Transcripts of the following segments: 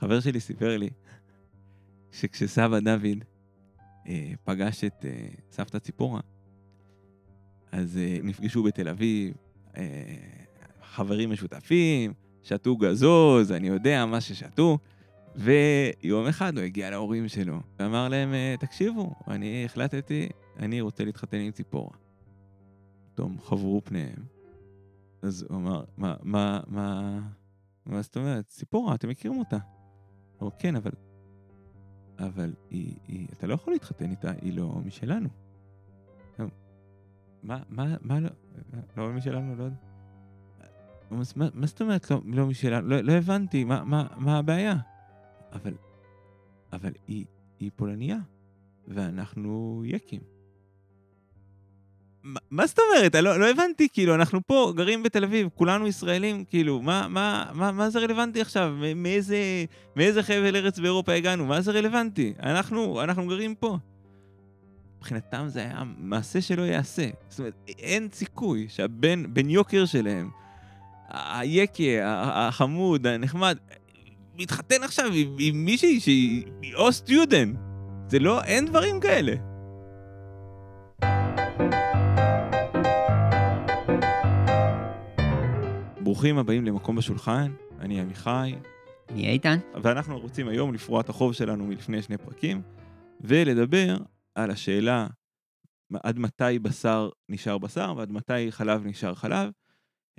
חבר שלי סיפר לי שכשסבא דוד אה, פגש את אה, סבתא ציפורה, אז אה, נפגשו בתל אביב, אה, חברים משותפים, שתו גזוז, אני יודע מה ששתו, ויום אחד הוא הגיע להורים שלו, ואמר להם, אה, תקשיבו, אני החלטתי, אני רוצה להתחתן עם ציפורה. פתאום חברו פניהם. אז הוא אמר, מה, מה, מה, מה זאת אומרת? ציפורה, אתם מכירים אותה. אמר, כן, אבל, אבל היא, היא, אתה לא יכול להתחתן איתה, היא לא משלנו. מה, מה, מה לא, לא משלנו, לא יודע. מה, מה זאת אומרת לא, לא משלנו? לא, לא הבנתי, מה, מה, מה הבעיה? אבל, אבל היא, היא פולניה, ואנחנו יקים. מה, זאת אומרת? לא, לא הבנתי, כאילו, אנחנו פה גרים בתל אביב, כולנו ישראלים, כאילו, מה, מה, מה, מה זה רלוונטי עכשיו? מאיזה, מאיזה חבל ארץ באירופה הגענו? מה זה רלוונטי? אנחנו, אנחנו גרים פה. מבחינתם זה היה מעשה שלא ייעשה. זאת אומרת, אין סיכוי שהבן, בן יוקר שלהם, היקה, החמוד, הנחמד, מתחתן עכשיו עם, עם מישהי שהיא או סטודנט. זה לא, אין דברים כאלה. ברוכים הבאים למקום בשולחן, אני עמיחי. אני איתן. ואנחנו רוצים היום לפרוע את החוב שלנו מלפני שני פרקים, ולדבר על השאלה עד מתי בשר נשאר בשר ועד מתי חלב נשאר חלב,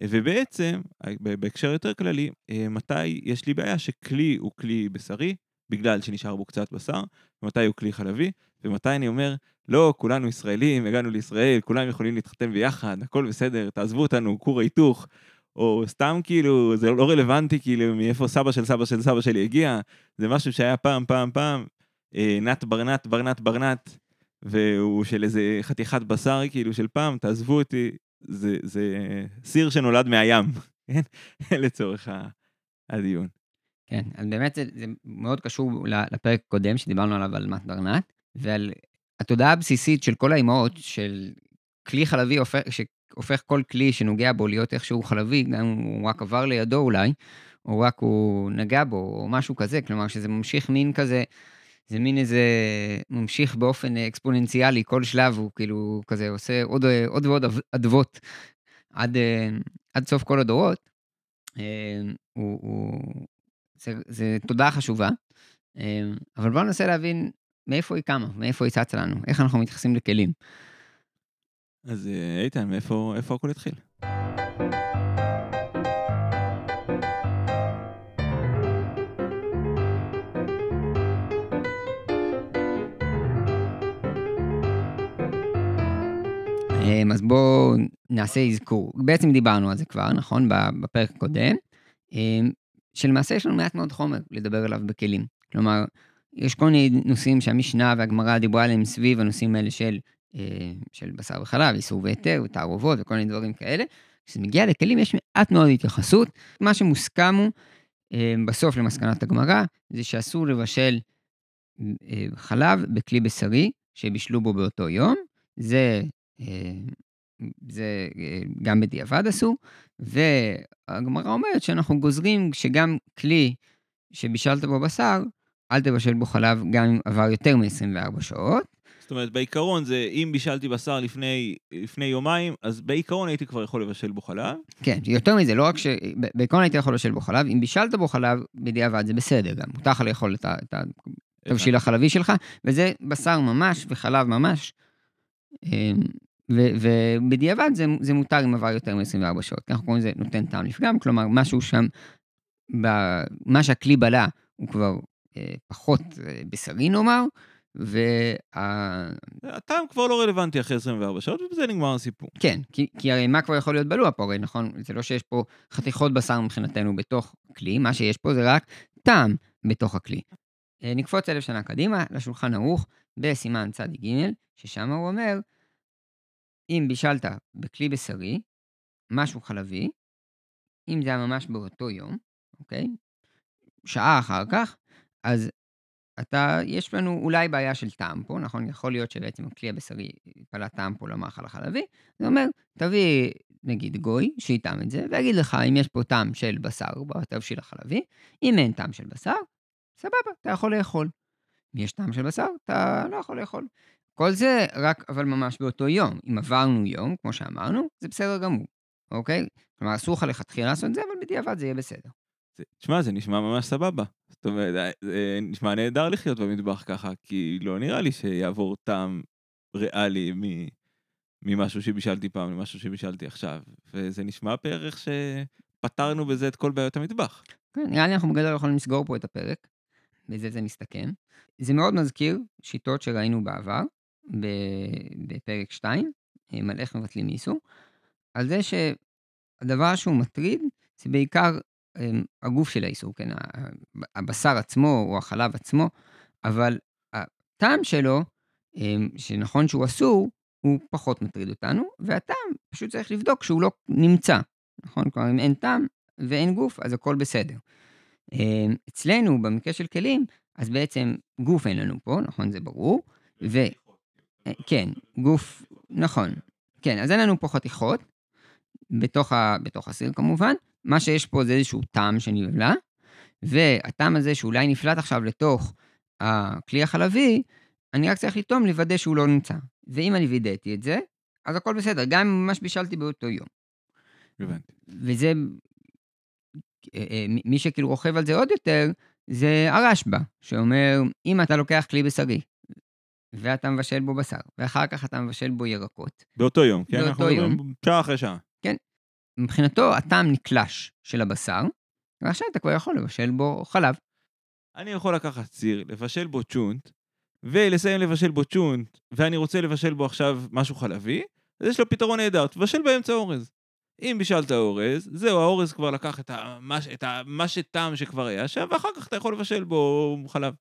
ובעצם, בהקשר יותר כללי, מתי יש לי בעיה שכלי הוא כלי בשרי, בגלל שנשאר בו קצת בשר, ומתי הוא כלי חלבי, ומתי אני אומר, לא, כולנו ישראלים, הגענו לישראל, כולם יכולים להתחתן ביחד, הכל בסדר, תעזבו אותנו, כור ההיתוך, או סתם כאילו, זה לא רלוונטי כאילו מאיפה סבא של סבא של סבא שלי הגיע, זה משהו שהיה פעם, פעם, פעם, נת ברנת, ברנת, ברנת, והוא של איזה חתיכת בשר כאילו של פעם, תעזבו אותי, זה, זה סיר שנולד מהים, כן? לצורך הדיון. כן, אז באמת זה, זה מאוד קשור לפרק הקודם שדיברנו עליו על מת ברנת, ועל התודעה הבסיסית של כל האימהות של כלי חלבי הופך, שהופך כל כלי שנוגע בו להיות איכשהו חלבי, גם אם הוא רק עבר לידו אולי, או רק הוא נגע בו, או משהו כזה, כלומר שזה ממשיך מין כזה, זה מין איזה, ממשיך באופן אקספוננציאלי, כל שלב הוא כאילו כזה עושה עוד, עוד ועוד אדוות עד, עד סוף כל הדורות. הוא, הוא, זה, זה תודה חשובה, אבל בואו ננסה להבין מאיפה היא קמה, מאיפה היא צצה לנו, איך אנחנו מתייחסים לכלים. אז איתן, מאיפה הכל התחיל? אז בואו נעשה אזכור. בעצם דיברנו על זה כבר, נכון? בפרק הקודם. שלמעשה יש לנו מעט מאוד חומר לדבר עליו בכלים. כלומר, יש כל מיני נושאים שהמשנה והגמרא דיברה עליהם סביב הנושאים האלה של, של בשר וחלב, איסור והיתר ותערובות וכל מיני דברים כאלה. כשזה מגיע לכלים יש מעט מאוד התייחסות. מה שמוסכם הוא, בסוף למסקנת הגמרא, זה שאסור לבשל חלב בכלי בשרי שבישלו בו באותו יום. זה זה גם בדיעבד אסור, והגמרא אומרת שאנחנו גוזרים שגם כלי שבישלת בו בשר, אל תבשל בו חלב גם אם עבר יותר מ-24 שעות. זאת אומרת, בעיקרון זה, אם בישלתי בשר לפני, לפני יומיים, אז בעיקרון הייתי כבר יכול לבשל בו חלב. כן, יותר מזה, לא רק ש... בעיקרון הייתי יכול לבשל בו חלב, אם בישלת בו חלב, בדיעבד זה בסדר גם, מותר לך לאכול את התבשיל החלבי שלך, וזה בשר ממש וחלב ממש. ובדיעבד זה, זה מותר אם עבר יותר מ-24 שעות, אנחנו קוראים לזה נותן טעם לפגם, כלומר משהו שם, מה שהכלי בלע הוא כבר אה, פחות אה, בשרי נאמר, וה... הטעם כבר לא רלוונטי אחרי 24 שעות, ובזה נגמר הסיפור. כן, כי, כי הרי מה כבר יכול להיות בלוע פה, הרי נכון? זה לא שיש פה חתיכות בשר מבחינתנו בתוך כלי, מה שיש פה זה רק טעם בתוך הכלי. אה, נקפוץ אלף שנה קדימה, לשולחן ערוך, בסימן צד ג', ששם הוא אומר, אם בישלת בכלי בשרי, משהו חלבי, אם זה היה ממש באותו יום, אוקיי? שעה אחר כך, אז אתה, יש לנו אולי בעיה של טעם פה, נכון? יכול להיות שבעצם הכלי הבשרי פלט טעם פה למאכל החלבי. זה אומר, תביא נגיד גוי, שיטעם את זה, ויגיד לך אם יש פה טעם של בשר בתבשיל החלבי, אם אין טעם של בשר, סבבה, אתה יכול לאכול. אם יש טעם של בשר, אתה לא יכול לאכול. כל זה רק, אבל ממש באותו יום. אם עברנו יום, כמו שאמרנו, זה בסדר גמור, אוקיי? כלומר, אסור לך לכתחילה לעשות את זה, אבל בדיעבד זה יהיה בסדר. תשמע, זה נשמע ממש סבבה. זאת אומרת, אה, זה נשמע נהדר לחיות במטבח ככה, כי לא נראה לי שיעבור טעם ריאלי מ- ממשהו שבישלתי פעם למשהו שבישלתי עכשיו. וזה נשמע בערך שפתרנו בזה את כל בעיות המטבח. כן, נראה לי אנחנו בגדול יכולים לסגור פה את הפרק, בזה זה מסתכם. זה מאוד מזכיר שיטות שראינו בעבר, בפרק 2, אה, על איך מבטלים איסור, על זה שהדבר שהוא מטריד זה בעיקר הגוף של האיסור, כן, הבשר עצמו או החלב עצמו, אבל הטעם שלו, אה, שנכון שהוא אסור, הוא פחות מטריד אותנו, והטעם פשוט צריך לבדוק שהוא לא נמצא, נכון? כלומר, אם אין טעם ואין גוף, אז הכל בסדר. אה, אצלנו, במקרה של כלים, אז בעצם גוף אין לנו פה, נכון? זה ברור. ו... אה, כן, גוף, נכון. כן, אז אין לנו פה חתיכות, בתוך, ה... בתוך הסיר כמובן. מה שיש פה זה איזשהו טעם שנבלע, והטעם הזה שאולי נפלט עכשיו לתוך הכלי החלבי, אני רק צריך לטעום לוודא שהוא לא נמצא. ואם אני וידאתי את זה, אז הכל בסדר, גם אם ממש בישלתי באותו יום. הבנתי. וזה, אה, אה, מי- שכאילו רוכב על זה עוד יותר, זה הרשב"א, שאומר, אם אתה לוקח כלי בשרי, ואתה מבשל בו בשר, ואחר כך אתה מבשל בו ירקות, באותו יום, כן? באותו אנחנו מדברים שעה אחרי שעה. מבחינתו הטעם נקלש של הבשר, ועכשיו אתה כבר יכול לבשל בו חלב. אני יכול לקחת סיר, לבשל בו צ'ונט, ולסיים לבשל בו צ'ונט, ואני רוצה לבשל בו עכשיו משהו חלבי, אז יש לו פתרון נהדר, תבשל באמצע אורז. אם בישלת אורז, זהו, האורז כבר לקח את ה- מה ש- את ה- מה שטעם שכבר היה שם, ואחר כך אתה יכול לבשל בו חלב.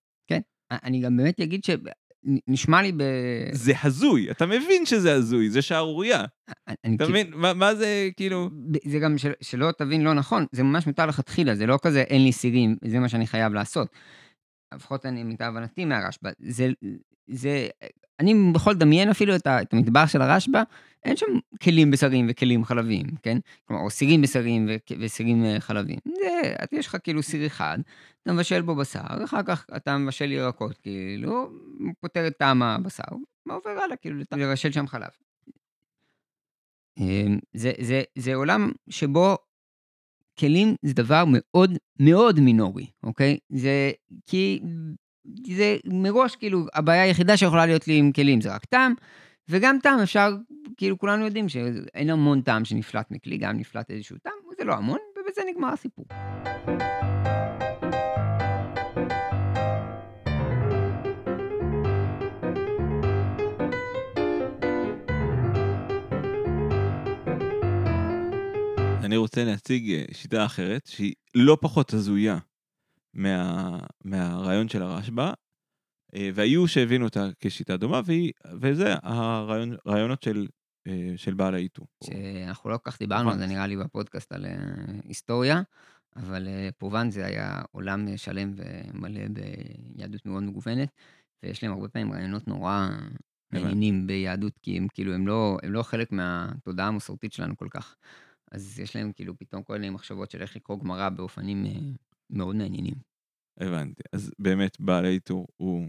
אני גם באמת אגיד שנשמע לי ב... זה הזוי, אתה מבין שזה הזוי, זה שערורייה. אני אתה מבין? מה- מה זה כאילו... זה גם של, שלא תבין לא נכון, זה ממש מותר לכתחילה, זה לא כזה אין לי סירים, זה מה שאני חייב לעשות. לפחות אני, למיטב הבנתי מהרשב"א, זה, זה, אני יכול לדמיין אפילו את, ה, את המטבח של הרשב"א, אין שם כלים בשרים וכלים חלביים, כן? כלומר, או סירים בשרים וסירים אה, חלביים. זה, יש לך כאילו סיר אחד, אתה מבשל בו בשר, אחר כך אתה מבשל ירקות, כאילו, פותר את טעם הבשר, ועובר הלאה, כאילו, לבשל שם חלב. אמ, זה, זה, זה עולם שבו כלים זה דבר מאוד מאוד מינורי, אוקיי? זה כי זה מראש כאילו הבעיה היחידה שיכולה להיות לי עם כלים זה רק טעם, וגם טעם אפשר, כאילו כולנו יודעים שאין המון טעם שנפלט מכלי, גם נפלט איזשהו טעם, זה לא המון, ובזה נגמר הסיפור. אני רוצה להציג אה, שיטה אחרת, שהיא לא פחות הזויה מה, מהרעיון של הרשב"א, אה, והיו שהבינו אותה כשיטה דומה, והיא, וזה הרעיון, הרעיונות של, אה, של בעל העיטור. שאנחנו לא כל כך דיברנו על זה. נראה לי בפודקאסט על היסטוריה, אבל פרובנס זה היה עולם שלם ומלא ביהדות מאוד מגוונת, ויש להם הרבה פעמים רעיונות נורא מעניינים ביהדות, כי הם כאילו, הם לא, הם לא חלק מהתודעה המסורתית שלנו כל כך. אז יש להם כאילו פתאום כל מיני מחשבות של איך לקרוא גמרא באופנים אה, מאוד מעניינים, הבנתי. אז באמת בעל העיטור הוא...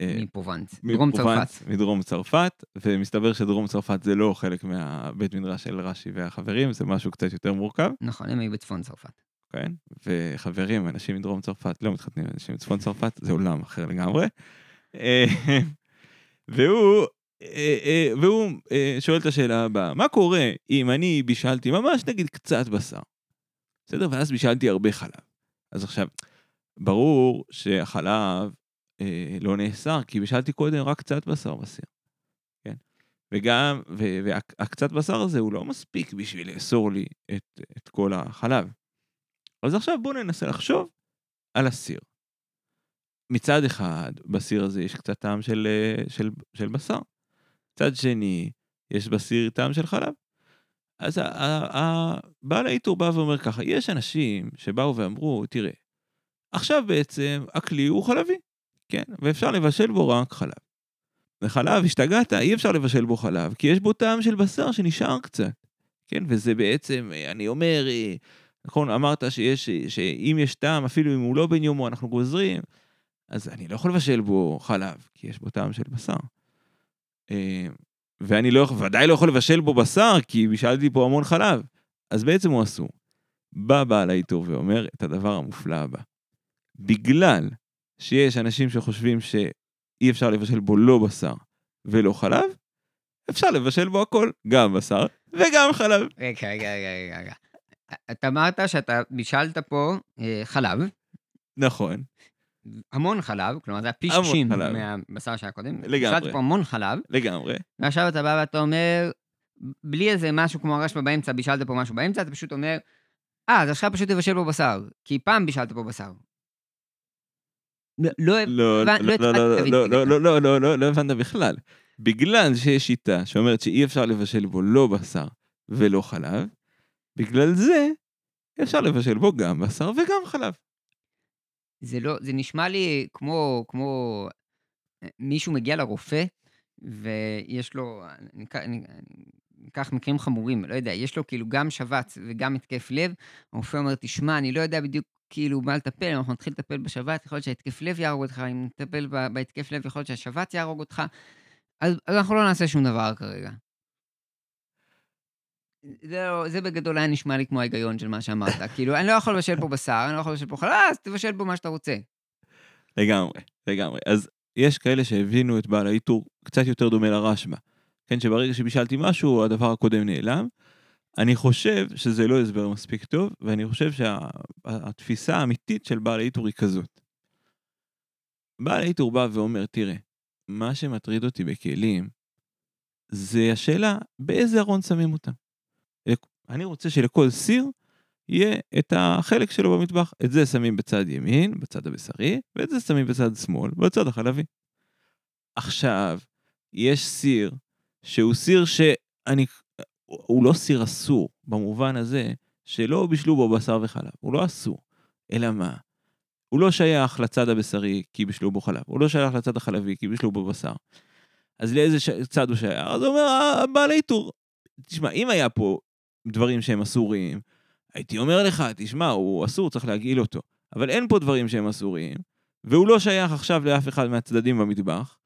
אה, מפרובנס, דרום צרפת. מדרום צרפת, ומסתבר שדרום צרפת זה לא חלק מהבית מדרש של רש"י והחברים, זה משהו קצת יותר מורכב, נכון, הם היו בצפון צרפת. כן? וחברים, אנשים מדרום צרפת לא מתחתנים עם אנשים מצפון צרפת, זה עולם אחר לגמרי. אה, והוא, והוא אה, שואל את השאלה הבאה, מה קורה אם אני בישלתי ממש נגיד קצת בשר, בסדר? ואז בישלתי הרבה חלב. אז עכשיו, ברור שהחלב אה, לא נאסר, כי בישלתי קודם רק קצת בשר בסיר, כן? וגם, והקצת בשר הזה הוא לא מספיק בשביל לאסור לי את, את כל החלב. אז עכשיו בואו ננסה לחשוב על הסיר. מצד אחד, בסיר הזה יש קצת טעם של, אה, של, של בשר. מצד שני, יש בסיר טעם של חלב. אז בעל העיטור בא ואומר ככה, יש אנשים שבאו ואמרו, תראה, עכשיו בעצם הכלי הוא חלבי, כן? ואפשר לבשל בו רק חלב. וחלב, השתגעת, אי אפשר לבשל בו חלב, כי יש בו טעם של בשר שנשאר קצת, כן? וזה בעצם, אני אומר, נכון, אמרת שיש, שאם יש טעם, אפילו אם הוא לא בן יומו, אנחנו גוזרים, אז אני לא יכול לבשל בו חלב, כי יש בו טעם של בשר. אה, ואני לא, ודאי לא יכול לבשל בו בשר, כי בישלתי פה המון חלב. אז בעצם הוא אסור. בא בעל העיטור ואומר את הדבר המופלא הבא. בגלל שיש אנשים שחושבים שאי אפשר לבשל בו לא בשר ולא חלב, אפשר לבשל בו הכל, גם בשר וגם חלב. רגע, רגע, רגע, רגע. אתה אמרת שאתה בישלת פה אה, חלב. נכון. המון חלב, כלומר זה היה פי 60 מהבשר שהיה קודם. לגמרי. שרתי פה המון חלב. לגמרי. ועכשיו אתה בא ואתה אומר, בלי איזה משהו כמו הרשב"א באמצע, בישלת פה משהו באמצע, אתה פשוט אומר, אה, אז עכשיו פשוט תבשל פה בשר, כי פעם בישלת פה בשר. לא הבנת בכלל. בגלל שיש שיטה שאומרת שאי אפשר לבשל בו לא בשר ולא חלב, בגלל זה אפשר לבשל בו גם בשר וגם חלב. זה לא, זה נשמע לי כמו, כמו מישהו מגיע לרופא, ויש לו, ניקח מקרים חמורים, לא יודע, יש לו כאילו גם שבץ וגם התקף לב, הרופא אומר, תשמע, אני לא יודע בדיוק כאילו מה לטפל, אנחנו נתחיל לטפל בשבץ, יכול להיות שההתקף לב יהרוג אותך, אם נטפל בהתקף לב, יכול להיות שהשבץ יהרוג אותך, אז, אז אנחנו לא נעשה שום דבר כרגע. זה, לא, זה בגדול היה נשמע לי כמו ההיגיון של מה שאמרת. כאילו, אני לא יכול לבשל פה בשר, אני לא יכול לבשל פה חלב, אז תבשל פה מה שאתה רוצה. לגמרי, לגמרי. אז יש כאלה שהבינו את בעל העיטור קצת יותר דומה לרשב"א. כן, שברגע שבישלתי משהו, הדבר הקודם נעלם. אני חושב שזה לא הסבר מספיק טוב, ואני חושב שהתפיסה שה, האמיתית של בעל העיטור היא כזאת. בעל העיטור בא ואומר, תראה, מה שמטריד אותי בכלים, זה השאלה באיזה ארון שמים אותם. אני רוצה שלכל סיר יהיה את החלק שלו במטבח. את זה שמים בצד ימין, בצד הבשרי, ואת זה שמים בצד שמאל, בצד החלבי. עכשיו, יש סיר שהוא סיר שאני... הוא לא סיר אסור, במובן הזה שלא בישלו בו בשר וחלב, הוא לא אסור. אלא מה? הוא לא שייך לצד הבשרי כי בישלו בו חלב, הוא לא שייך לצד החלבי כי בישלו בו בשר. אז לאיזה ש... צד הוא שייך? אז הוא אומר, הבעל העיטור. תשמע, אם היה פה דברים שהם אסורים, הייתי אומר לך, תשמע, הוא אסור, צריך להגעיל אותו. אבל אין פה דברים שהם אסורים, והוא לא שייך עכשיו לאף אחד מהצדדים במטבח,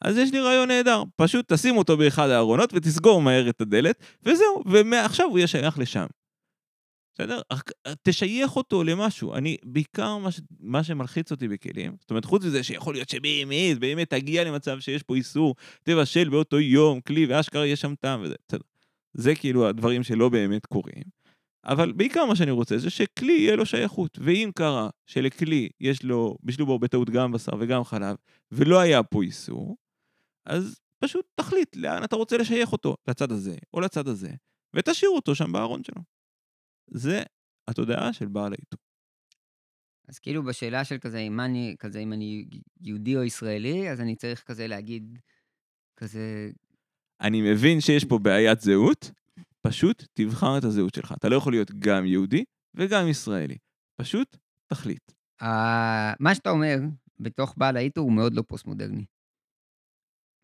אז יש לי רעיון נהדר, פשוט תשים אותו באחד הארונות ותסגור מהר את הדלת, וזהו, ומעכשיו הוא יהיה שייך לשם. בסדר? תשייך אותו למשהו. אני, בעיקר מה, ש, מה שמלחיץ אותי בכלים, זאת אומרת, חוץ מזה שיכול להיות שבאמת, באמת תגיע למצב שיש פה איסור, תבשל באותו יום, כלי, ואשכרה יש שם טעם וזה, בסדר. זה כאילו הדברים שלא באמת קורים. אבל בעיקר מה שאני רוצה זה שכלי יהיה לו שייכות. ואם קרה שלכלי יש לו, בישלו בו בטעות גם בשר וגם חלב, ולא היה פה איסור, אז פשוט תחליט לאן אתה רוצה לשייך אותו, לצד הזה או לצד הזה, ותשאיר אותו שם בארון שלו. זה התודעה של בעל העיתון. אז כאילו בשאלה של כזה, אם אני, כזה, אם אני יהודי או ישראלי, אז אני צריך כזה להגיד, כזה... אני מבין שיש פה בעיית זהות, פשוט תבחר את הזהות שלך. אתה לא יכול להיות גם יהודי וגם ישראלי. פשוט תחליט. Uh, מה שאתה אומר בתוך בעל העיתור הוא מאוד לא פוסט-מודרני.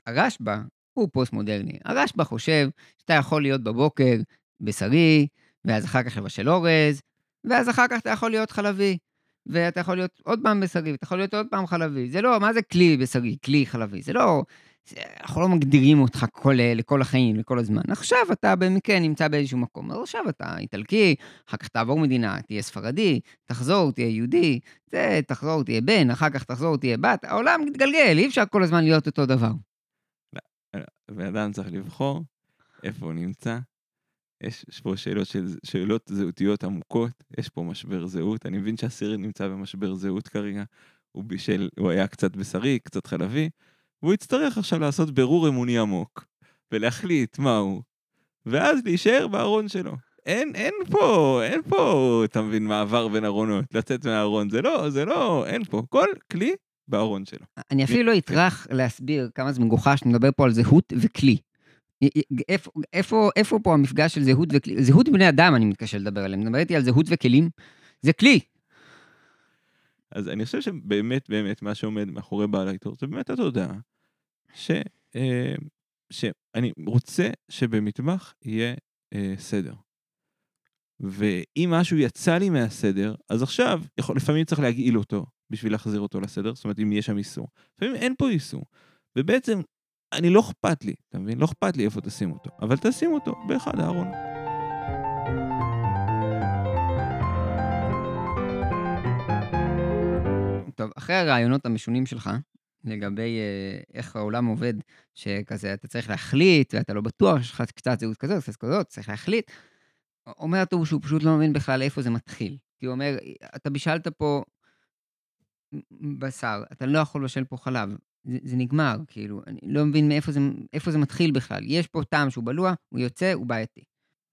הרשב"א הוא פוסט-מודרני. הרשב"א חושב שאתה יכול להיות בבוקר בשרי, ואז אחר כך לבשל אורז, ואז אחר כך אתה יכול להיות חלבי. ואתה יכול להיות עוד פעם בשרי, ואתה יכול להיות עוד פעם חלבי. זה לא, מה זה כלי בשרי, כלי חלבי? זה לא, אנחנו לא מגדירים אותך כל, לכל החיים, לכל הזמן. עכשיו אתה במקרה נמצא באיזשהו מקום, אז עכשיו אתה איטלקי, אחר כך תעבור מדינה, תהיה ספרדי, תחזור, תהיה יהודי, תחזור, תהיה בן, אחר כך תחזור, תהיה בת, העולם מתגלגל, אי אפשר כל הזמן להיות אותו דבר. בן אדם צריך לבחור איפה הוא נמצא. יש, יש פה שאלות, של, שאלות זהותיות עמוקות, יש פה משבר זהות. אני מבין שהסיר נמצא במשבר זהות כרגע. הוא בישל, הוא היה קצת בשרי, קצת חלבי, והוא יצטרך עכשיו לעשות בירור אמוני עמוק, ולהחליט מה הוא, ואז להישאר בארון שלו. אין, אין פה, אין פה, אתה מבין, מעבר בין ארונות, לצאת מהארון, זה לא, זה לא, אין פה. כל כלי בארון שלו. אני אפילו לא אטרח להסביר כמה זה מגוחך שאני מדבר פה על זהות וכלי. איפה, איפה, איפה פה המפגש של זהות וכלי? זהות בני אדם אני מתקשה לדבר עליהם, מדבר איתי על זהות וכלים, זה כלי. אז אני חושב שבאמת באמת מה שעומד מאחורי בעל העיטור זה באמת התודעה ש, אה, שאני רוצה שבמטבח יהיה אה, סדר. ואם משהו יצא לי מהסדר, אז עכשיו, יכול, לפעמים צריך להגעיל אותו בשביל להחזיר אותו לסדר, זאת אומרת, אם יש שם איסור. לפעמים אין פה איסור. ובעצם, אני לא אכפת לי, אתה מבין? לא אכפת לי איפה תשים אותו, אבל תשים אותו באחד הארונות. טוב, אחרי הרעיונות המשונים שלך, לגבי אה, איך העולם עובד, שכזה אתה צריך להחליט, ואתה לא בטוח, יש לך קצת זהות כזאת, קצת כזאת, צריך להחליט. אומר הטור שהוא פשוט לא מבין בכלל איפה זה מתחיל. כי הוא אומר, אתה בישלת פה בשר, אתה לא יכול לבשל פה חלב. זה, זה נגמר, כאילו, אני לא מבין מאיפה זה, איפה זה מתחיל בכלל. יש פה טעם שהוא בלוע, הוא יוצא, הוא בעייתי.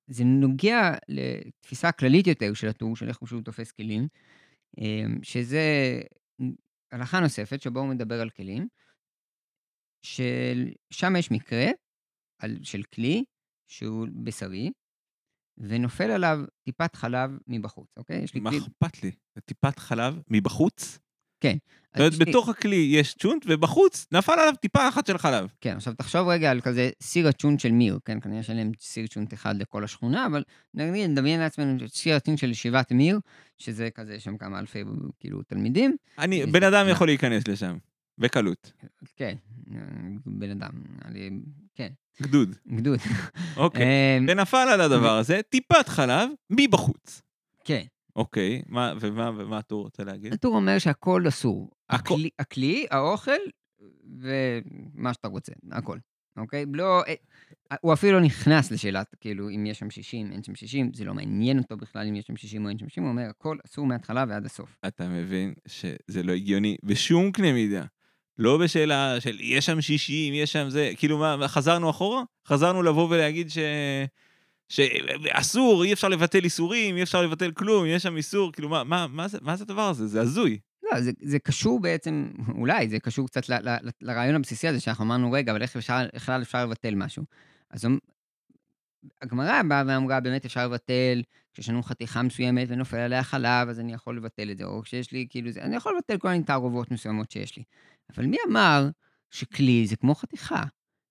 זה נוגע לתפיסה כללית יותר של הטור, של איך הוא פשוט תופס כלים, אה, שזה הלכה נוספת, שבו הוא מדבר על כלים, ששם יש מקרה על, של כלי שהוא בשרי, ונופל עליו טיפת חלב מבחוץ, אוקיי? יש לי מה אכפת לי? טיפת חלב מבחוץ? כן. זאת אומרת, בתוך הכלי יש צ'ונט, ובחוץ נפל עליו טיפה אחת של חלב. כן, עכשיו תחשוב רגע על כזה סיר הצ'ונט של מיר, כן? כנראה שאין להם סיר צ'ונט אחד לכל השכונה, אבל נגיד, נדמיין לעצמנו סיר הצ'ונט של ישיבת מיר, שזה כזה, יש שם כמה אלפי, כאילו, תלמידים. אני, בן אדם יכול להיכנס לשם, בקלות. כן, בן אדם, אני, כן. גדוד. גדוד. אוקיי, ונפל על הדבר הזה טיפת חלב מבחוץ. כן. אוקיי, מה, ומה, ומה הטור רוצה להגיד? הטור אומר שהכל אסור. הכל... הכלי, הכלי, האוכל, ומה שאתה רוצה, הכל. אוקיי? לא... אה, הוא אפילו לא נכנס לשאלת, כאילו, אם יש שם 60, אין שם 60, זה לא מעניין אותו בכלל אם יש שם 60 או אין שם 60, הוא אומר, הכל אסור מההתחלה ועד הסוף. אתה מבין שזה לא הגיוני בשום קנה מידה. לא בשאלה של יש שם 60, יש שם זה, כאילו מה, חזרנו אחורה? חזרנו לבוא ולהגיד ש... שאסור, אי אפשר לבטל איסורים, אי אפשר לבטל כלום, יש שם איסור, כאילו, מה, מה, מה, זה, מה זה הדבר הזה? זה הזוי. לא, זה, זה קשור בעצם, אולי זה קשור קצת ל, ל, ל, לרעיון הבסיסי הזה, שאנחנו אמרנו, רגע, אבל איך אפשר, בכלל אפשר לבטל משהו? אז הגמרא באה ואמרה, באמת אפשר לבטל, כשיש לנו חתיכה מסוימת ונופל עליה חלב, אז אני יכול לבטל את זה, או כשיש לי, כאילו, זה, אני יכול לבטל כל מיני תערובות מסוימות שיש לי. אבל מי אמר שכלי זה כמו חתיכה?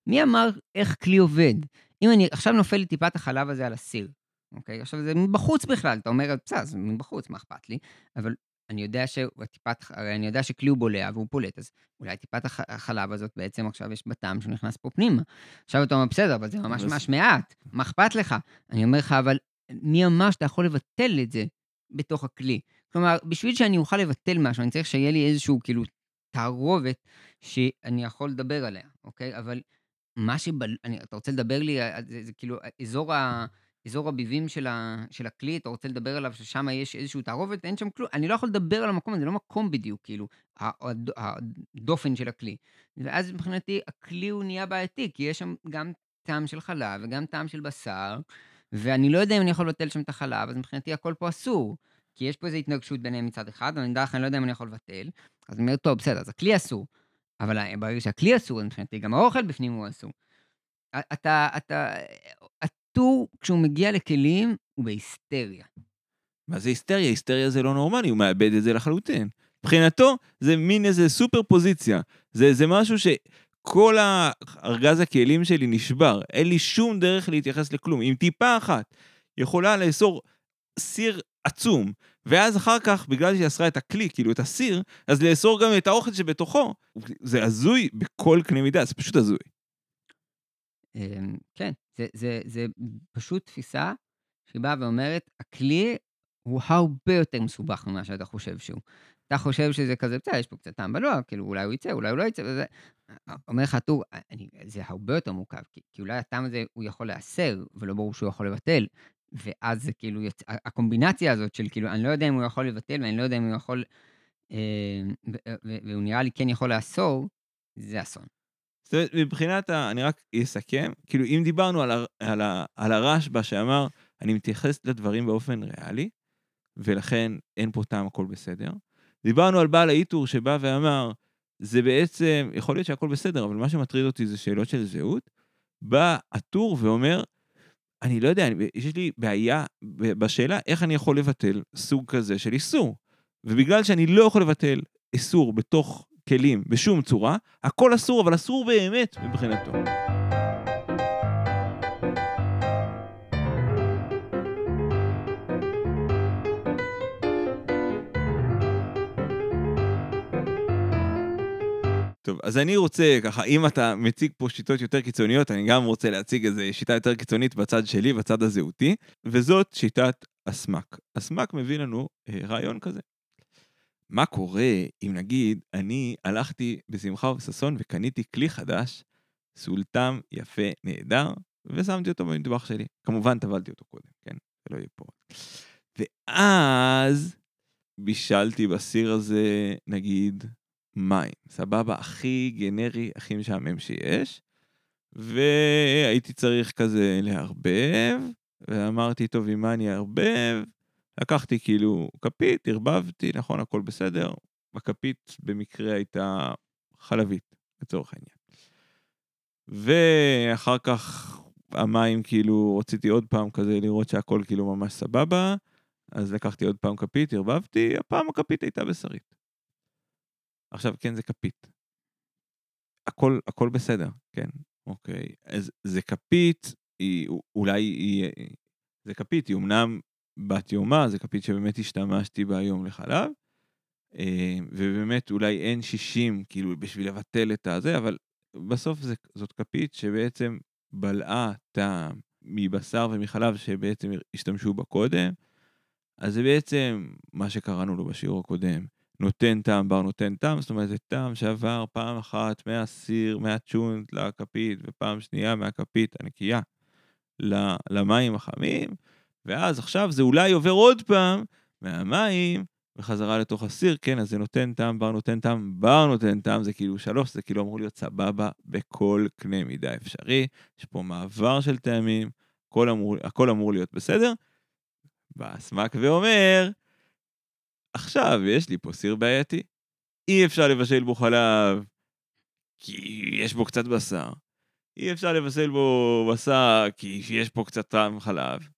מי אמר איך כלי עובד? אם אני, עכשיו נופל לי טיפת החלב הזה על הסיר, אוקיי? עכשיו זה מבחוץ בכלל, אתה אומר, בסדר, זה מבחוץ, מה אכפת לי? אבל אני יודע שהטיפת, הרי אני יודע שכלי הוא בולע והוא פולט, אז אולי טיפת החלב הזאת בעצם עכשיו יש בטעם שנכנס פה פנימה. עכשיו אתה אומר, בסדר, אבל זה ממש ממש מעט, מה אכפת לך? אני אומר לך, אבל מי אמר שאתה יכול לבטל את זה בתוך הכלי? כלומר, בשביל שאני אוכל לבטל משהו, אני צריך שיהיה לי איזשהו, כאילו, תערובת שאני יכול לדבר עליה, אוקיי? אבל מה. אני, אתה רוצה לדבר לי, אה, זה, זה כאילו אזור, ה, אזור הביבים של, ה, של הכלי, אתה רוצה לדבר עליו ששם יש איזשהו תערובת, אין שם כלום, אני לא יכול לדבר על המקום הזה, זה לא מקום בדיוק, כאילו, הדופן של הכלי. ואז מבחינתי הכלי הוא נהיה בעייתי, כי יש שם גם טעם של חלב וגם טעם של בשר, ואני לא יודע אם אני יכול לבטל שם את החלב, אז מבחינתי הכל פה אסור. כי יש פה איזו התנגשות ביניהם מצד אחד, ואני יודע לך, אני לא יודע אם אני יכול לבטל. אז אני אומר, טוב, בסדר, אז הכלי אסור. אבל ברגע שהכלי אסור, מבחינתי גם האוכל בפנים הוא אסור. אתה, אתה, הטור, כשהוא מגיע לכלים, הוא בהיסטריה. מה זה היסטריה? היסטריה זה לא נורמלי, הוא מאבד את זה לחלוטין. מבחינתו, זה מין איזה סופר פוזיציה. זה, זה משהו שכל ארגז הכלים שלי נשבר. אין לי שום דרך להתייחס לכלום. אם טיפה אחת יכולה לאסור סיר עצום, ואז אחר כך, בגלל שהיא אסרה את הכלי, כאילו את הסיר, אז לאסור גם את האוכל שבתוכו. זה הזוי בכל קנה מידה, זה פשוט הזוי. אמ, כן, זה, זה, זה פשוט תפיסה שבאה ואומרת, הכלי הוא הרבה יותר מסובך ממה שאתה חושב שהוא. אתה חושב שזה כזה, בסדר, יש פה קצת טעם בלוע, כאילו אולי הוא יצא, אולי הוא לא יצא, וזה... אומר לך טור, זה הרבה יותר מורכב, כי, כי אולי הטעם הזה הוא יכול להסר, ולא ברור שהוא יכול לבטל, ואז זה כאילו, יצ... הקומבינציה הזאת של כאילו, אני לא יודע אם הוא יכול לבטל, ואני לא יודע אם הוא יכול, אה, והוא נראה לי כן יכול לאסור, זה אסון. זאת אומרת, מבחינת ה... אני רק אסכם, כאילו, אם דיברנו על, ה... על, ה... על הרשב"א שאמר, אני מתייחס לדברים באופן ריאלי, ולכן אין פה טעם, הכל בסדר. דיברנו על בעל האיתור שבא ואמר, זה בעצם, יכול להיות שהכל בסדר, אבל מה שמטריד אותי זה שאלות של זהות. בא הטור ואומר, אני לא יודע, יש לי בעיה בשאלה איך אני יכול לבטל סוג כזה של איסור. ובגלל שאני לא יכול לבטל איסור בתוך כלים בשום צורה, הכל אסור, אבל אסור באמת מבחינתו. טוב, אז אני רוצה, ככה, אם אתה מציג פה שיטות יותר קיצוניות, אני גם רוצה להציג איזו שיטה יותר קיצונית בצד שלי, בצד הזהותי, וזאת שיטת אסמק. אסמק מביא לנו אה, רעיון כזה. מה קורה אם נגיד, אני הלכתי בשמחה ובששון וקניתי כלי חדש, סולטם יפה, נהדר, ושמתי אותו במטבח שלי. כמובן, טבלתי אותו קודם, כן? זה לא יהיה פה. ואז בישלתי בסיר הזה, נגיד, מים. סבבה? הכי גנרי, הכי משעמם שיש. והייתי צריך כזה לערבב, ואמרתי, טוב, עם מה אני אערבב? לקחתי כאילו כפית, ערבבתי, נכון, הכל בסדר. בכפית במקרה הייתה חלבית, לצורך העניין. ואחר כך המים, כאילו, רציתי עוד פעם כזה לראות שהכל כאילו ממש סבבה, אז לקחתי עוד פעם כפית, ערבבתי, הפעם הכפית הייתה בשרית. עכשיו, כן, זה כפית. הכל, הכל בסדר, כן, אוקיי. אז זה כפית, היא, אולי היא, זה כפית, היא אמנם בת יומה, זה כפית שבאמת השתמשתי בה היום לחלב, אה, ובאמת אולי אין 60, כאילו, בשביל לבטל את הזה, אבל בסוף זה, זאת כפית שבעצם בלעה טעם מבשר ומחלב שבעצם השתמשו בה קודם, אז זה בעצם מה שקראנו לו בשיעור הקודם, נותן טעם בר נותן טעם, זאת אומרת זה טעם שעבר פעם אחת מהסיר, מהצ'ונט לכפית, ופעם שנייה מהכפית הנקייה למים החמים, ואז עכשיו זה אולי עובר עוד פעם מהמים וחזרה לתוך הסיר, כן, אז זה נותן טעם, בר נותן טעם, בר נותן טעם, זה כאילו שלוש, זה כאילו אמור להיות סבבה בכל קנה מידה אפשרי. יש פה מעבר של טעמים, הכל אמור, הכל אמור להיות בסדר. בא סמק ואומר, עכשיו יש לי פה סיר בעייתי. אי אפשר לבשל בו חלב, כי יש בו קצת בשר. אי אפשר לבשל בו בשר, כי יש פה קצת טעם חלב.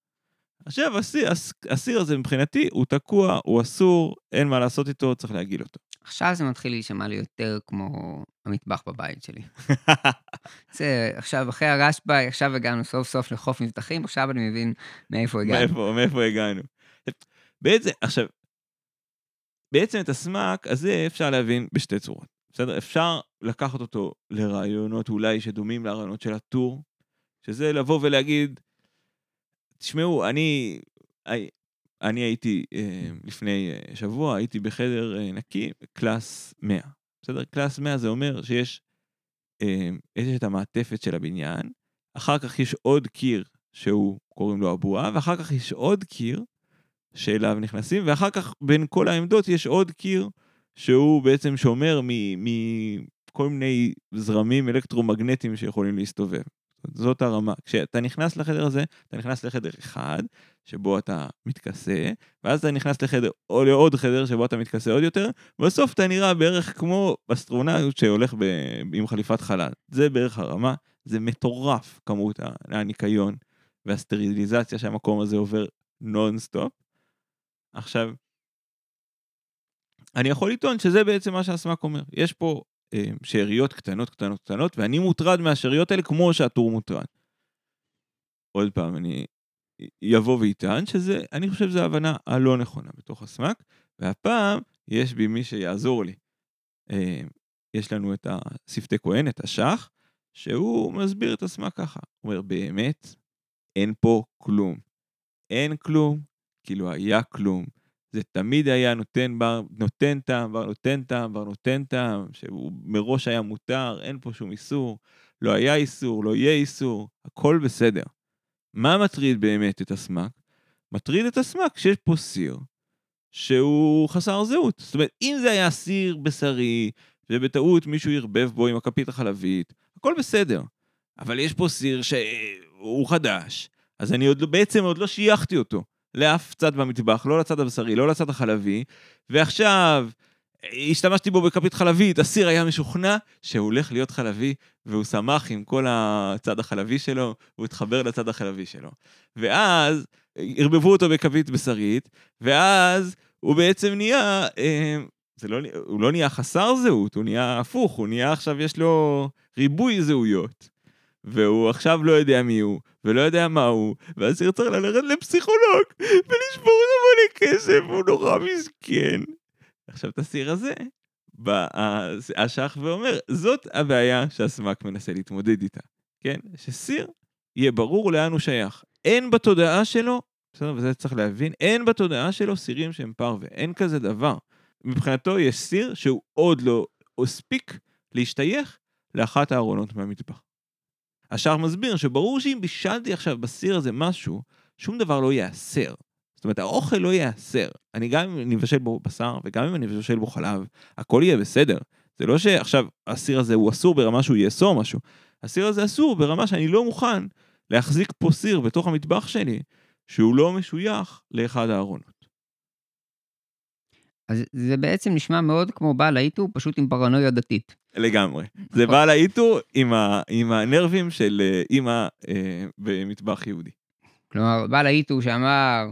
עכשיו, הסיר, הסיר הזה מבחינתי הוא תקוע, הוא אסור, אין מה לעשות איתו, צריך להגיל אותו. עכשיו זה מתחיל להישמע לי יותר כמו המטבח בבית שלי. זה, עכשיו, אחרי הרשב"י, עכשיו הגענו סוף סוף לחוף מבטחים, עכשיו אני מבין מאיפה הגענו. מאיפה, מאיפה הגענו. בעצם, עכשיו, בעצם את הסמ"ק הזה אפשר להבין בשתי צורות, בסדר? אפשר לקחת אותו לרעיונות אולי שדומים לרעיונות של הטור, שזה לבוא ולהגיד, תשמעו, אני, אני הייתי אה, לפני אה, שבוע, הייתי בחדר אה, נקי, קלאס 100. בסדר? קלאס 100 זה אומר שיש יש את המעטפת של הבניין, אחר כך יש עוד קיר שהוא, קוראים לו הבועה, ואחר כך יש עוד קיר שאליו נכנסים, ואחר כך בין כל העמדות יש עוד קיר שהוא בעצם שומר מכל מיני זרמים אלקטרומגנטיים שיכולים להסתובב. זאת הרמה. כשאתה נכנס לחדר הזה, אתה נכנס לחדר אחד, שבו אתה מתכסה, ואז אתה נכנס לחדר, או לעוד חדר שבו אתה מתכסה עוד יותר, ובסוף אתה נראה בערך כמו אסטרונאוט שהולך ב... עם חליפת חלל. זה בערך הרמה, זה מטורף כמות הניקיון והסטריליזציה שהמקום הזה עובר נונסטופ. עכשיו, אני יכול לטעון שזה בעצם מה שהסמ"ק אומר. יש פה שאריות קטנות קטנות קטנות, ואני מוטרד מהשאריות האלה כמו שהטור מוטרד. עוד פעם, אני יבוא ויטען שזה, אני חושב שזו ההבנה הלא נכונה בתוך הסמ"ק, והפעם יש בי מי שיעזור לי. אה, יש לנו את השפתי כהן, את השח, שהוא מסביר את הסמ"ק ככה. הוא אומר, באמת, אין פה כלום. אין כלום, כאילו היה כלום. זה תמיד היה נותן בר, נותן טעם, בר נותן טעם, בר נותן טעם, שהוא מראש היה מותר, אין פה שום איסור, לא היה איסור, לא יהיה איסור, הכל בסדר. מה מטריד באמת את הסמ"ק? מטריד את הסמ"ק שיש פה סיר שהוא חסר זהות. זאת אומרת, אם זה היה סיר בשרי, ובטעות מישהו ערבב בו עם הכפית החלבית, הכל בסדר. אבל יש פה סיר שהוא חדש, אז אני עוד לא, בעצם עוד לא שייכתי אותו. לאף צד במטבח, לא לצד הבשרי, לא לצד החלבי, ועכשיו השתמשתי בו בכפית חלבית, הסיר היה משוכנע שהוא הולך להיות חלבי, והוא שמח עם כל הצד החלבי שלו, הוא התחבר לצד החלבי שלו. ואז ערבבו אותו בכפית בשרית, ואז הוא בעצם נהיה, אה, לא, הוא לא נהיה חסר זהות, הוא נהיה הפוך, הוא נהיה עכשיו, יש לו ריבוי זהויות. והוא עכשיו לא יודע מי הוא, ולא יודע מה הוא, הוא צריך ללכת לפסיכולוג, ולשבור את המלא כסף, הוא נורא מסכן. עכשיו את הסיר הזה, באשך ואומר, זאת הבעיה שהסמ"ק מנסה להתמודד איתה, כן? שסיר יהיה ברור לאן הוא שייך. אין בתודעה שלו, בסדר, וזה צריך להבין, אין בתודעה שלו סירים שהם פרווה, אין כזה דבר. מבחינתו יש סיר שהוא עוד לא הספיק להשתייך לאחת הארונות מהמטבח. השאר מסביר שברור שאם בישלתי עכשיו בסיר הזה משהו, שום דבר לא ייאסר. זאת אומרת, האוכל לא ייאסר. אני גם אם אני מבשל בו בשר, וגם אם אני מבשל בו חלב, הכל יהיה בסדר. זה לא שעכשיו הסיר הזה הוא אסור ברמה שהוא יאסור משהו. הסיר הזה אסור ברמה שאני לא מוכן להחזיק פה סיר בתוך המטבח שלי, שהוא לא משוייך לאחד הארונות. אז זה בעצם נשמע מאוד כמו בעל האיתו, פשוט עם פרנויה דתית. לגמרי. זה בעל האיתו עם, ה, עם הנרבים של אה, אימא אה, במטבח יהודי. כלומר, בעל האיתו שאמר,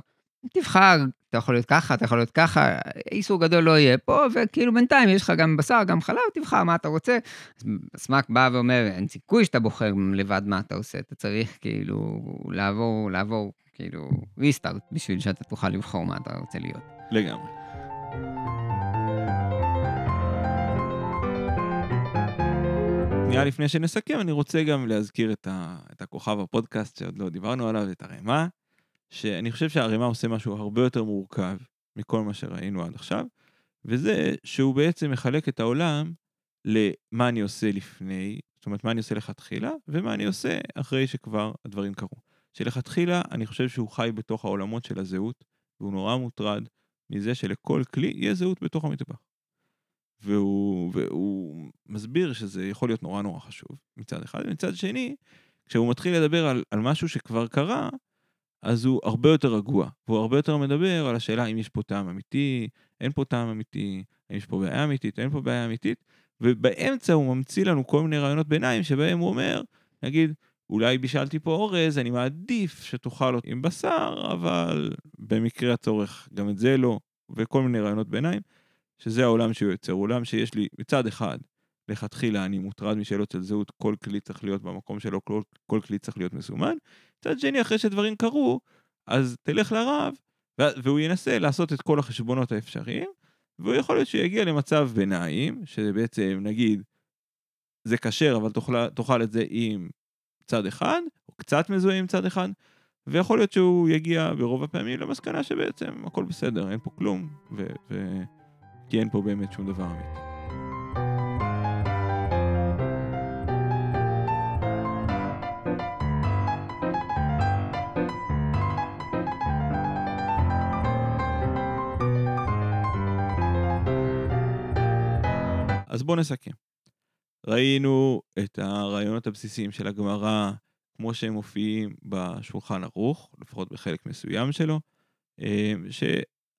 תבחר, אתה יכול להיות ככה, אתה יכול להיות ככה, איסור גדול לא יהיה פה, וכאילו בינתיים יש לך גם בשר, גם חלב, תבחר מה אתה רוצה. אז סמ"ק בא ואומר, אין סיכוי שאתה בוחר לבד מה אתה עושה, אתה צריך כאילו לעבור, לעבור, כאילו, ריסטארט, בשביל שאתה תוכל לבחור מה אתה רוצה להיות. לגמרי. שנייה לפני שנסכם, אני רוצה גם להזכיר את, ה, את הכוכב הפודקאסט שעוד לא דיברנו עליו, את הרמה, שאני חושב שהרמה עושה משהו הרבה יותר מורכב מכל מה שראינו עד עכשיו, וזה שהוא בעצם מחלק את העולם למה אני עושה לפני, זאת אומרת, מה אני עושה לכתחילה, ומה אני עושה אחרי שכבר הדברים קרו. שלכתחילה, אני חושב שהוא חי בתוך העולמות של הזהות, והוא נורא מוטרד מזה שלכל כלי יהיה זהות בתוך המטבח. והוא, והוא מסביר שזה יכול להיות נורא נורא חשוב מצד אחד, ומצד שני, כשהוא מתחיל לדבר על, על משהו שכבר קרה, אז הוא הרבה יותר רגוע, והוא הרבה יותר מדבר על השאלה אם יש פה טעם אמיתי, אין פה טעם אמיתי, אם יש פה בעיה אמיתית, אין פה בעיה אמיתית, ובאמצע הוא ממציא לנו כל מיני רעיונות ביניים שבהם הוא אומר, נגיד, אולי בישלתי פה אורז, אני מעדיף שתאכל אותו עם בשר, אבל במקרה הצורך גם את זה לא, וכל מיני רעיונות ביניים. שזה העולם שהוא יוצר, עולם שיש לי מצד אחד, לכתחילה אני מוטרד משאלות של זהות, כל כלי צריך להיות במקום שלו, כל, כל כלי צריך להיות מסומן. מצד שני, אחרי שדברים קרו, אז תלך לרב, והוא ינסה לעשות את כל החשבונות האפשריים, והוא יכול להיות שיגיע למצב ביניים, שבעצם נגיד, זה כשר, אבל תאכל, תאכל את זה עם צד אחד, או קצת מזוהה עם צד אחד, ויכול להיות שהוא יגיע ברוב הפעמים למסקנה שבעצם הכל בסדר, אין פה כלום, ו... ו- כי אין פה באמת שום דבר אמיתי. אז בואו נסכם. ראינו את הרעיונות הבסיסיים של הגמרא כמו שהם מופיעים בשולחן ערוך, לפחות בחלק מסוים שלו, אה, ש...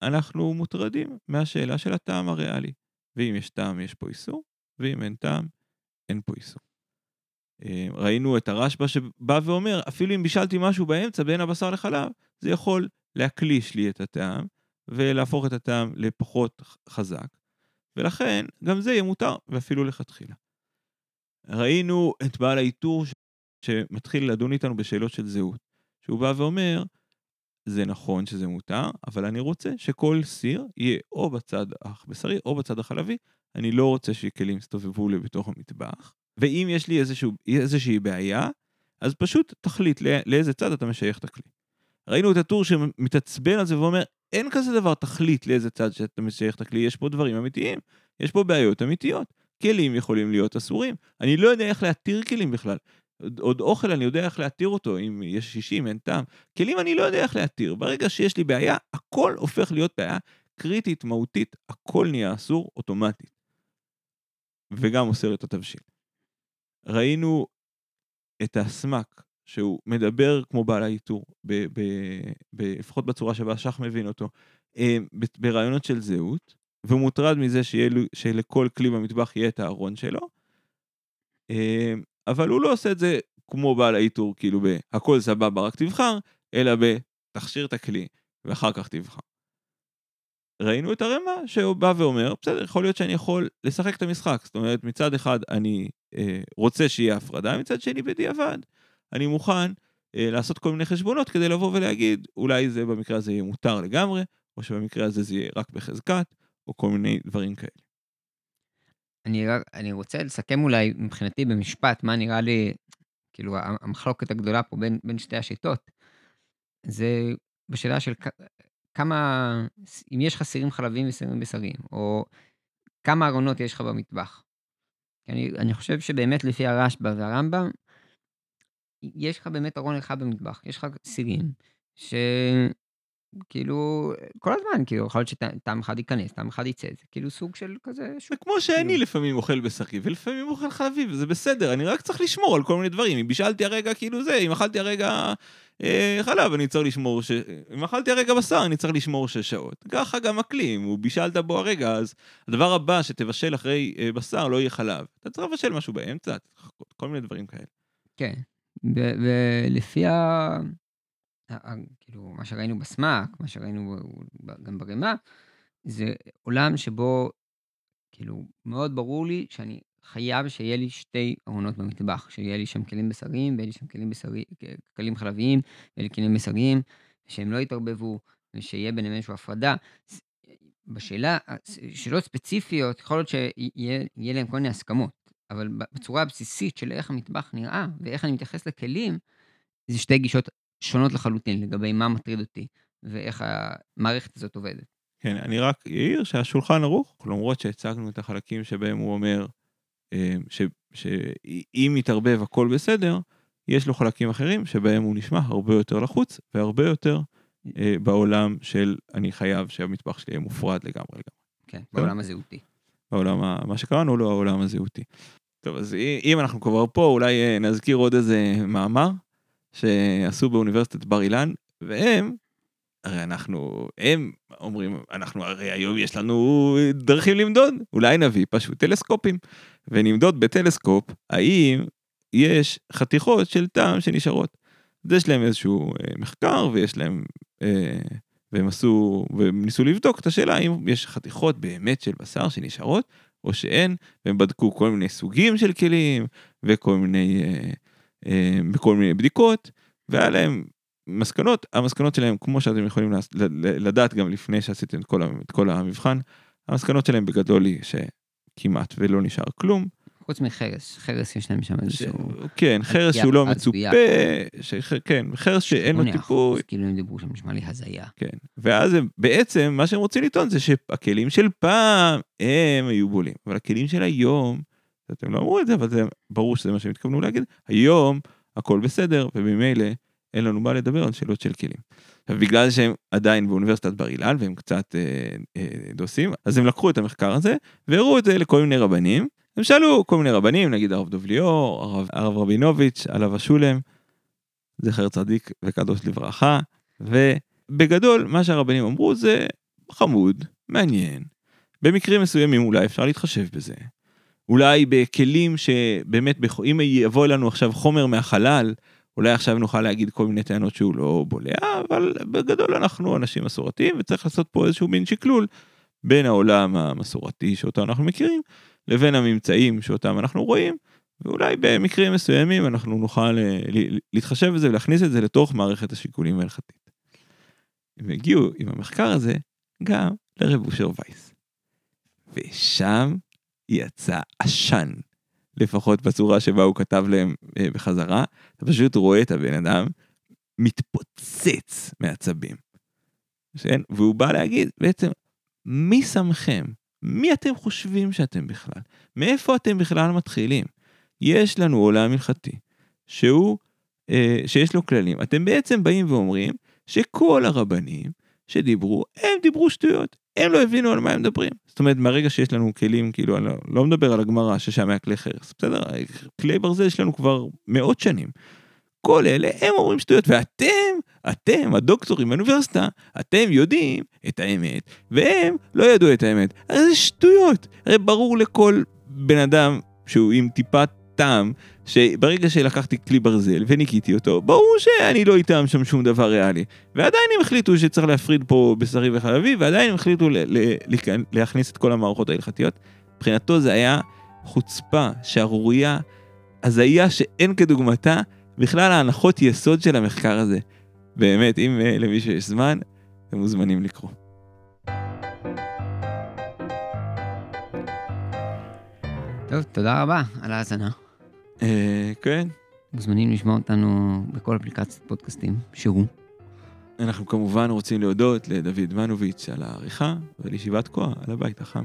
אנחנו מוטרדים מהשאלה של הטעם הריאלי. ואם יש טעם, יש פה איסור, ואם אין טעם, אין פה איסור. אה, ראינו את הרשב"א שבא ואומר, אפילו אם בישלתי משהו באמצע בין הבשר לחלב, זה יכול להקליש לי את הטעם, ולהפוך את הטעם לפחות חזק. ולכן, גם זה יהיה מותר, ואפילו לכתחילה. ראינו את בעל העיטור שמתחיל לדון איתנו בשאלות של זהות. שהוא בא ואומר, זה נכון שזה מותר, אבל אני רוצה שכל סיר יהיה או בצד הבשרי או בצד החלבי. אני לא רוצה שכלים יסתובבו לי בתוך המטבח. ואם יש לי איזשהו, איזושהי בעיה, אז פשוט תחליט לא, לאיזה צד אתה משייך את הכלי. ראינו את הטור שמתעצבן על זה ואומר, אין כזה דבר תחליט לאיזה צד שאתה משייך את הכלי, יש פה דברים אמיתיים, יש פה בעיות אמיתיות. כלים יכולים להיות אסורים. אני לא יודע איך להתיר כלים בכלל. עוד אוכל אני יודע איך להתיר אותו, אם יש 60 אין טעם. כלים אני לא יודע איך להתיר. ברגע שיש לי בעיה, הכל הופך להיות בעיה קריטית, מהותית, הכל נהיה אסור אוטומטית. וגם אוסר את התבשיל. ראינו את הסמק, שהוא מדבר כמו בעל האיתור, לפחות בצורה שבה שח מבין אותו, אה, ברעיונות של זהות, ומוטרד מזה שיהיה, שלכל כלי במטבח יהיה את הארון שלו. אבל הוא לא עושה את זה כמו בעל העיטור, כאילו ב"הכל סבבה, רק תבחר", אלא ב"תכשיר את הכלי ואחר כך תבחר". ראינו את הרמ"א שהוא בא ואומר, בסדר, יכול להיות שאני יכול לשחק את המשחק. זאת אומרת, מצד אחד אני אה, רוצה שיהיה הפרדה, מצד שני בדיעבד. אני מוכן אה, לעשות כל מיני חשבונות כדי לבוא ולהגיד, אולי זה במקרה הזה יהיה מותר לגמרי, או שבמקרה הזה זה יהיה רק בחזקת, או כל מיני דברים כאלה. אני, אני רוצה לסכם אולי מבחינתי במשפט, מה נראה לי, כאילו, המחלוקת הגדולה פה בין, בין שתי השיטות, זה בשאלה של כמה, אם יש לך סירים חלבים וסירים בשריים, או כמה ארונות יש לך במטבח. אני, אני חושב שבאמת לפי הרשב"א והרמב"ם, יש לך באמת ארון אחד במטבח, יש לך סירים, שכאילו, כל הזמן, כאילו, יכול להיות שטעם אחד ייכנס, טעם אחד יצא, זה כאילו סוג של כזה... זה כמו שאני כאילו... לפעמים אוכל בשרי, ולפעמים אוכל חלבי, וזה בסדר, אני רק צריך לשמור על כל מיני דברים. אם בישלתי הרגע כאילו זה, אם אכלתי הרגע אה, חלב, אני צריך לשמור, ש... אם אכלתי הרגע בשר, אני צריך לשמור שש שעות. ככה גם הכלי, אם הוא בישלת בו הרגע, אז הדבר הבא שתבשל אחרי אה, בשר לא יהיה חלב. אתה צריך לבשל משהו באמצע, כל מיני דברים כאלה. כן. ולפי ה... כאילו, מה שראינו בסמ"ק, מה שראינו גם ברימה, זה עולם שבו, כאילו, מאוד ברור לי שאני חייב שיהיה לי שתי ארונות במטבח, שיהיה לי שם כלים בשריים, ויהיה לי שם כלים בשרי, כלים חלביים, ויהיה לי כלים בשריים, שהם לא יתערבבו, ושיהיה ביניהם איזושהי הפרדה. בשאלה, שאלות ספציפיות, יכול להיות שיהיה להם כל מיני הסכמות. אבל בצורה הבסיסית של איך המטבח נראה ואיך אני מתייחס לכלים, זה שתי גישות שונות לחלוטין לגבי מה מטריד אותי ואיך המערכת הזאת עובדת. כן, אני רק אעיר שהשולחן ערוך, למרות שהצגנו את החלקים שבהם הוא אומר אמ, שאם יתערבב הכל בסדר, יש לו חלקים אחרים שבהם הוא נשמע הרבה יותר לחוץ והרבה יותר אה, בעולם של אני חייב שהמטבח שלי יהיה מופרד לגמרי לגמרי. כן, בעולם הזהותי. בעולם, מה שקראנו לו העולם הזהותי. טוב, אז אם אנחנו כבר פה, אולי אה, נזכיר עוד איזה מאמר שעשו באוניברסיטת בר אילן, והם, הרי אנחנו, הם אומרים, אנחנו הרי היום יש לנו דרכים למדוד, אולי נביא פשוט טלסקופים, ונמדוד בטלסקופ האם יש חתיכות של טעם שנשארות. אז יש להם איזשהו אה, מחקר ויש להם, אה, והם עשו, והם ניסו לבדוק את השאלה האם יש חתיכות באמת של בשר שנשארות, או שאין, והם בדקו כל מיני סוגים של כלים, וכל מיני, אה, בכל מיני בדיקות, והיה להם מסקנות, המסקנות שלהם, כמו שאתם יכולים לדעת גם לפני שעשיתם את כל, את כל המבחן, המסקנות שלהם בגדול היא שכמעט ולא נשאר כלום, חוץ מחרס, חרס יש להם שם איזשהו... כן, חרס שהוא לא מצופה, כן, חרס שאין לו טיפוי. כאילו הם דיברו שם, נשמע לי הזיה. כן, ואז בעצם מה שהם רוצים לטעון זה שהכלים של פעם הם היו בולים, אבל הכלים של היום, אתם לא אמרו את זה, אבל זה ברור שזה מה שהם התכוונו להגיד, היום הכל בסדר, וממילא אין לנו מה לדבר על שאלות של כלים. ובגלל שהם עדיין באוניברסיטת בר אילן והם קצת אה, אה, דוסים, אז הם לקחו את המחקר הזה והראו את זה לכל מיני רבנים, הם שאלו כל מיני רבנים, נגיד הרב דוב ליאור, הרב, הרב רבינוביץ', עליו השולם, זכר צדיק וקדוש לברכה, ובגדול מה שהרבנים אמרו זה חמוד, מעניין, במקרים מסוימים אולי אפשר להתחשב בזה. אולי בכלים שבאמת, אם יבוא אלינו עכשיו חומר מהחלל, אולי עכשיו נוכל להגיד כל מיני טענות שהוא לא בולע, אבל בגדול אנחנו אנשים מסורתיים וצריך לעשות פה איזשהו מין שקלול בין העולם המסורתי שאותו אנחנו מכירים לבין הממצאים שאותם אנחנו רואים, ואולי במקרים מסוימים אנחנו נוכל אה, להתחשב בזה ולהכניס את זה לתוך מערכת השיקולים ההלכתית. הם הגיעו עם המחקר הזה גם לרב אושר וייס. ושם יצא עשן, לפחות בצורה שבה הוא כתב להם אה, בחזרה, אתה פשוט רואה את הבן אדם מתפוצץ מעצבים. כן? והוא בא להגיד בעצם, מי שמכם מי אתם חושבים שאתם בכלל? מאיפה אתם בכלל מתחילים? יש לנו עולם הלכתי, שהוא, אה, שיש לו כללים. אתם בעצם באים ואומרים שכל הרבנים שדיברו, הם דיברו שטויות. הם לא הבינו על מה הם מדברים. זאת אומרת, מהרגע שיש לנו כלים, כאילו, אני לא, לא מדבר על הגמרא ששם היה כלי חרס, בסדר? כלי ברזל יש לנו כבר מאות שנים. כל אלה הם אומרים שטויות, ואתם, אתם, הדוקטורים באוניברסיטה, אתם יודעים את האמת, והם לא ידעו את האמת. הרי זה שטויות. הרי ברור לכל בן אדם שהוא עם טיפת טעם, שברגע שלקחתי כלי ברזל וניקיתי אותו, ברור שאני לא איתם שם שום דבר ריאלי. ועדיין הם החליטו שצריך להפריד פה בשרי וחלבי, ועדיין הם החליטו להכניס את כל המערכות ההלכתיות. מבחינתו זה היה חוצפה, שערורייה, הזיה שאין כדוגמתה. בכלל ההנחות יסוד של המחקר הזה. באמת, אם uh, למישהו יש זמן, אתם מוזמנים לקרוא. טוב, תודה רבה על ההאזנה. אה, כן, מוזמנים לשמוע אותנו בכל אפליקציית פודקאסטים שהוא. אנחנו כמובן רוצים להודות לדוד מנוביץ' על העריכה ולישיבת כה על הבית החם.